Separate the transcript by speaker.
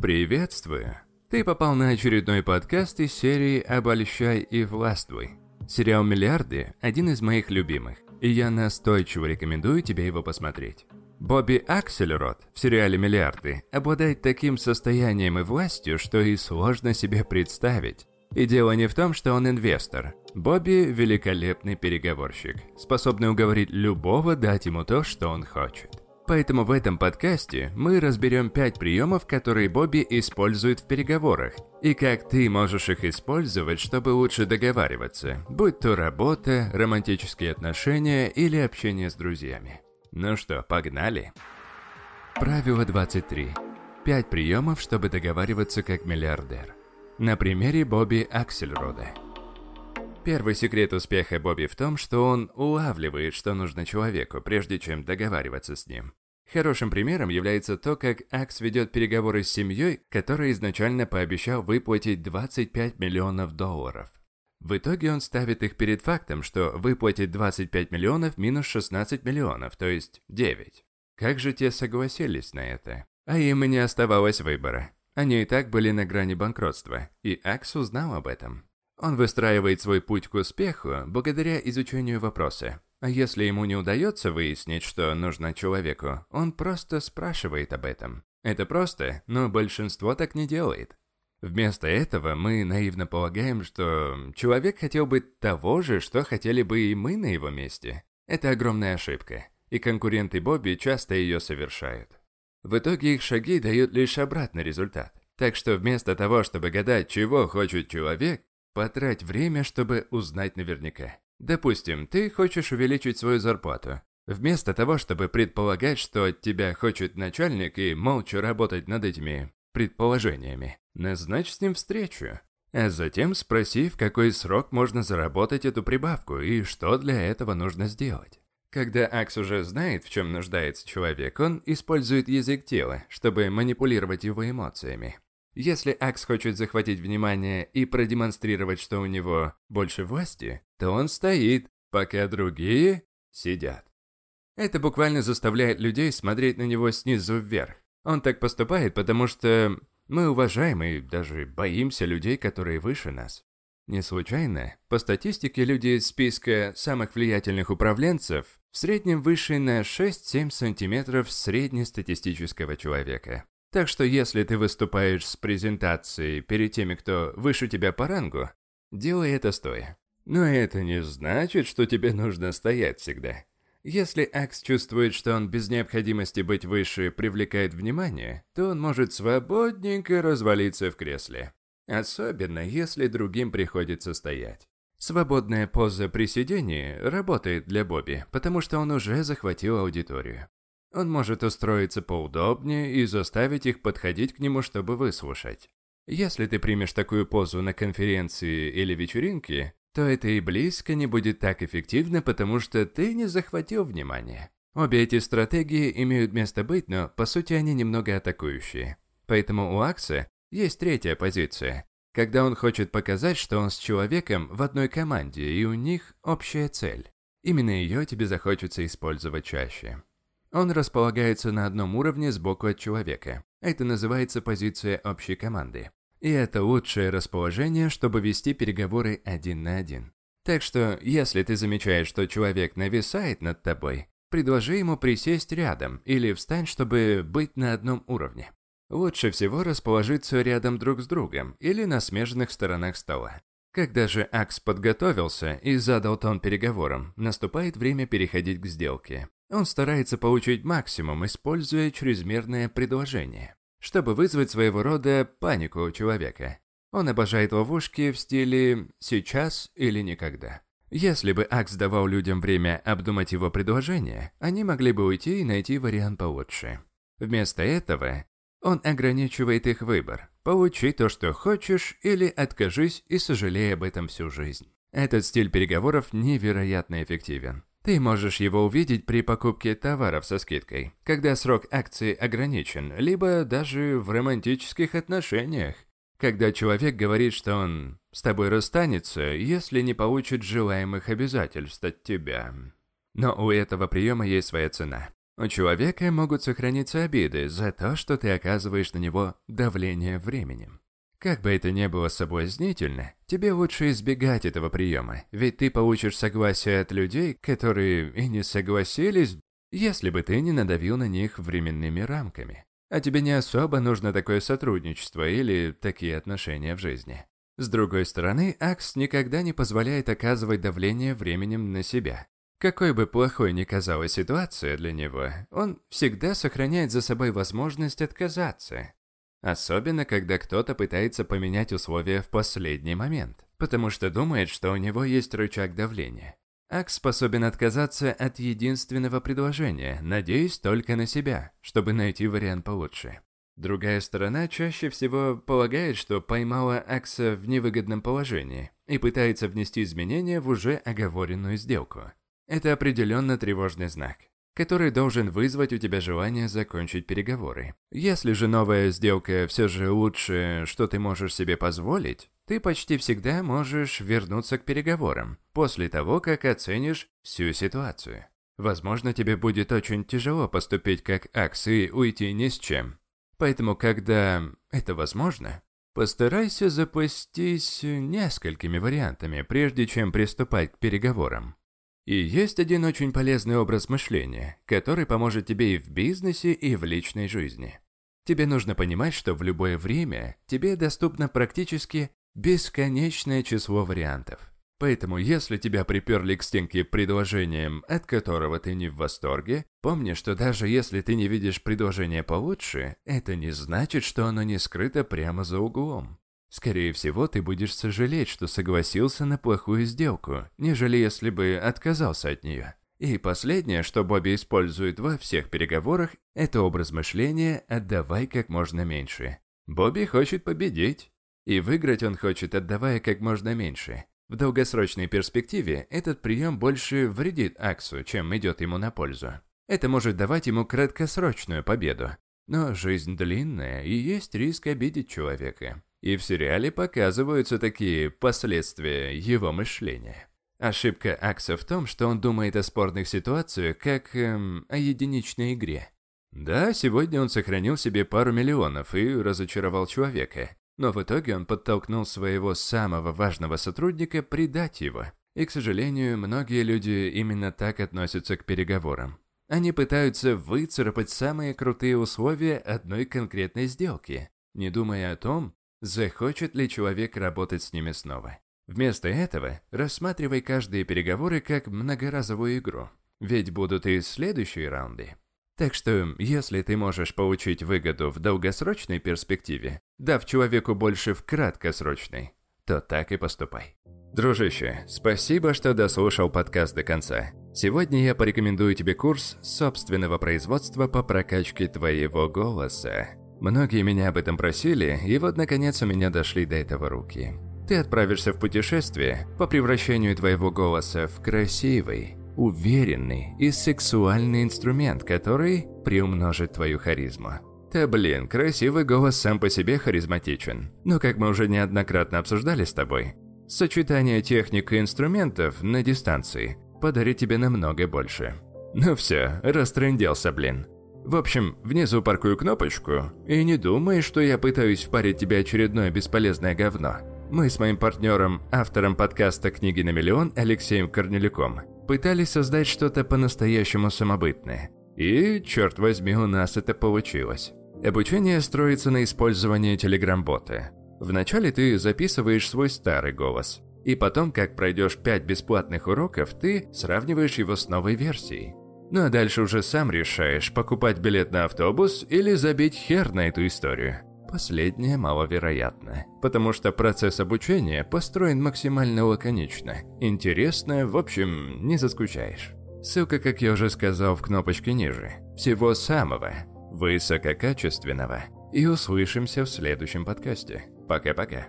Speaker 1: Приветствую! Ты попал на очередной подкаст из серии «Обольщай и властвуй». Сериал «Миллиарды» – один из моих любимых, и я настойчиво рекомендую тебе его посмотреть. Бобби Аксельрод в сериале «Миллиарды» обладает таким состоянием и властью, что и сложно себе представить. И дело не в том, что он инвестор. Бобби – великолепный переговорщик, способный уговорить любого дать ему то, что он хочет. Поэтому в этом подкасте мы разберем 5 приемов, которые Бобби использует в переговорах, и как ты можешь их использовать, чтобы лучше договариваться, будь то работа, романтические отношения или общение с друзьями. Ну что, погнали? Правило 23. 5 приемов, чтобы договариваться как миллиардер. На примере Бобби Аксельрода. Первый секрет успеха Бобби в том, что он улавливает, что нужно человеку, прежде чем договариваться с ним. Хорошим примером является то, как Акс ведет переговоры с семьей, которая изначально пообещал выплатить 25 миллионов долларов. В итоге он ставит их перед фактом, что выплатить 25 миллионов минус 16 миллионов, то есть 9. Как же те согласились на это? А им и не оставалось выбора. Они и так были на грани банкротства, и Акс узнал об этом. Он выстраивает свой путь к успеху благодаря изучению вопроса. А если ему не удается выяснить, что нужно человеку, он просто спрашивает об этом. Это просто, но большинство так не делает. Вместо этого мы наивно полагаем, что человек хотел бы того же, что хотели бы и мы на его месте. Это огромная ошибка, и конкуренты Бобби часто ее совершают. В итоге их шаги дают лишь обратный результат. Так что вместо того, чтобы гадать, чего хочет человек, потрать время, чтобы узнать наверняка. Допустим, ты хочешь увеличить свою зарплату. Вместо того, чтобы предполагать, что от тебя хочет начальник и молча работать над этими предположениями, назначь с ним встречу. А затем спроси, в какой срок можно заработать эту прибавку и что для этого нужно сделать. Когда Акс уже знает, в чем нуждается человек, он использует язык тела, чтобы манипулировать его эмоциями. Если Акс хочет захватить внимание и продемонстрировать, что у него больше власти, то он стоит, пока другие сидят. Это буквально заставляет людей смотреть на него снизу вверх. Он так поступает, потому что мы уважаем и даже боимся людей, которые выше нас. Не случайно, по статистике люди из списка самых влиятельных управленцев в среднем выше на 6-7 сантиметров среднестатистического человека. Так что если ты выступаешь с презентацией перед теми, кто выше тебя по рангу, делай это стоя. Но это не значит, что тебе нужно стоять всегда. Если Акс чувствует, что он без необходимости быть выше привлекает внимание, то он может свободненько развалиться в кресле. Особенно, если другим приходится стоять. Свободная поза при сидении работает для Бобби, потому что он уже захватил аудиторию. Он может устроиться поудобнее и заставить их подходить к нему, чтобы выслушать. Если ты примешь такую позу на конференции или вечеринке, то это и близко не будет так эффективно, потому что ты не захватил внимание. Обе эти стратегии имеют место быть, но по сути они немного атакующие. Поэтому у Акса есть третья позиция, когда он хочет показать, что он с человеком в одной команде и у них общая цель. Именно ее тебе захочется использовать чаще. Он располагается на одном уровне сбоку от человека. Это называется позиция общей команды. И это лучшее расположение, чтобы вести переговоры один на один. Так что, если ты замечаешь, что человек нависает над тобой, предложи ему присесть рядом или встань, чтобы быть на одном уровне. Лучше всего расположиться рядом друг с другом или на смежных сторонах стола. Когда же Акс подготовился и задал тон переговорам, наступает время переходить к сделке. Он старается получить максимум, используя чрезмерное предложение чтобы вызвать своего рода панику у человека. Он обожает ловушки в стиле «сейчас или никогда». Если бы Акс давал людям время обдумать его предложение, они могли бы уйти и найти вариант получше. Вместо этого он ограничивает их выбор. Получи то, что хочешь, или откажись и сожалей об этом всю жизнь. Этот стиль переговоров невероятно эффективен. Ты можешь его увидеть при покупке товаров со скидкой, когда срок акции ограничен, либо даже в романтических отношениях, когда человек говорит, что он с тобой расстанется, если не получит желаемых обязательств от тебя. Но у этого приема есть своя цена. У человека могут сохраниться обиды за то, что ты оказываешь на него давление временем. Как бы это ни было соблазнительно, тебе лучше избегать этого приема, ведь ты получишь согласие от людей, которые и не согласились, если бы ты не надавил на них временными рамками. А тебе не особо нужно такое сотрудничество или такие отношения в жизни. С другой стороны, Акс никогда не позволяет оказывать давление временем на себя. Какой бы плохой ни казалась ситуация для него, он всегда сохраняет за собой возможность отказаться. Особенно, когда кто-то пытается поменять условия в последний момент, потому что думает, что у него есть рычаг давления. Акс способен отказаться от единственного предложения, надеясь только на себя, чтобы найти вариант получше. Другая сторона чаще всего полагает, что поймала Акса в невыгодном положении и пытается внести изменения в уже оговоренную сделку. Это определенно тревожный знак, который должен вызвать у тебя желание закончить переговоры. Если же новая сделка все же лучше, что ты можешь себе позволить, ты почти всегда можешь вернуться к переговорам после того, как оценишь всю ситуацию. Возможно, тебе будет очень тяжело поступить как Акс и уйти ни с чем. Поэтому, когда это возможно, постарайся запастись несколькими вариантами, прежде чем приступать к переговорам. И есть один очень полезный образ мышления, который поможет тебе и в бизнесе, и в личной жизни. Тебе нужно понимать, что в любое время тебе доступно практически бесконечное число вариантов. Поэтому, если тебя приперли к стенке предложением, от которого ты не в восторге, помни, что даже если ты не видишь предложение получше, это не значит, что оно не скрыто прямо за углом. Скорее всего, ты будешь сожалеть, что согласился на плохую сделку, нежели если бы отказался от нее. И последнее, что Бобби использует во всех переговорах, это образ мышления «отдавай как можно меньше». Бобби хочет победить. И выиграть он хочет, отдавая как можно меньше. В долгосрочной перспективе этот прием больше вредит Аксу, чем идет ему на пользу. Это может давать ему краткосрочную победу. Но жизнь длинная, и есть риск обидеть человека. И в сериале показываются такие последствия его мышления. Ошибка Акса в том, что он думает о спорных ситуациях как эм, о единичной игре. Да, сегодня он сохранил себе пару миллионов и разочаровал человека. Но в итоге он подтолкнул своего самого важного сотрудника предать его. И, к сожалению, многие люди именно так относятся к переговорам. Они пытаются выцарапать самые крутые условия одной конкретной сделки, не думая о том, захочет ли человек работать с ними снова. Вместо этого рассматривай каждые переговоры как многоразовую игру, ведь будут и следующие раунды. Так что, если ты можешь получить выгоду в долгосрочной перспективе, дав человеку больше в краткосрочной, то так и поступай. Дружище, спасибо, что дослушал подкаст до конца. Сегодня я порекомендую тебе курс собственного производства по прокачке твоего голоса. Многие меня об этом просили, и вот наконец у меня дошли до этого руки. Ты отправишься в путешествие по превращению твоего голоса в красивый, уверенный и сексуальный инструмент, который приумножит твою харизму. Да блин, красивый голос сам по себе харизматичен. Но как мы уже неоднократно обсуждали с тобой, сочетание техник и инструментов на дистанции подарит тебе намного больше. Ну все, растренделся, блин. В общем, внизу паркую кнопочку, и не думай, что я пытаюсь впарить тебе очередное бесполезное говно. Мы с моим партнером, автором подкаста «Книги на миллион» Алексеем Корнелюком, пытались создать что-то по-настоящему самобытное. И, черт возьми, у нас это получилось. Обучение строится на использовании телеграм-бота. Вначале ты записываешь свой старый голос, и потом, как пройдешь 5 бесплатных уроков, ты сравниваешь его с новой версией. Ну а дальше уже сам решаешь, покупать билет на автобус или забить хер на эту историю. Последнее маловероятно, потому что процесс обучения построен максимально лаконично. Интересно, в общем, не заскучаешь. Ссылка, как я уже сказал, в кнопочке ниже. Всего самого высококачественного. И услышимся в следующем подкасте. Пока-пока.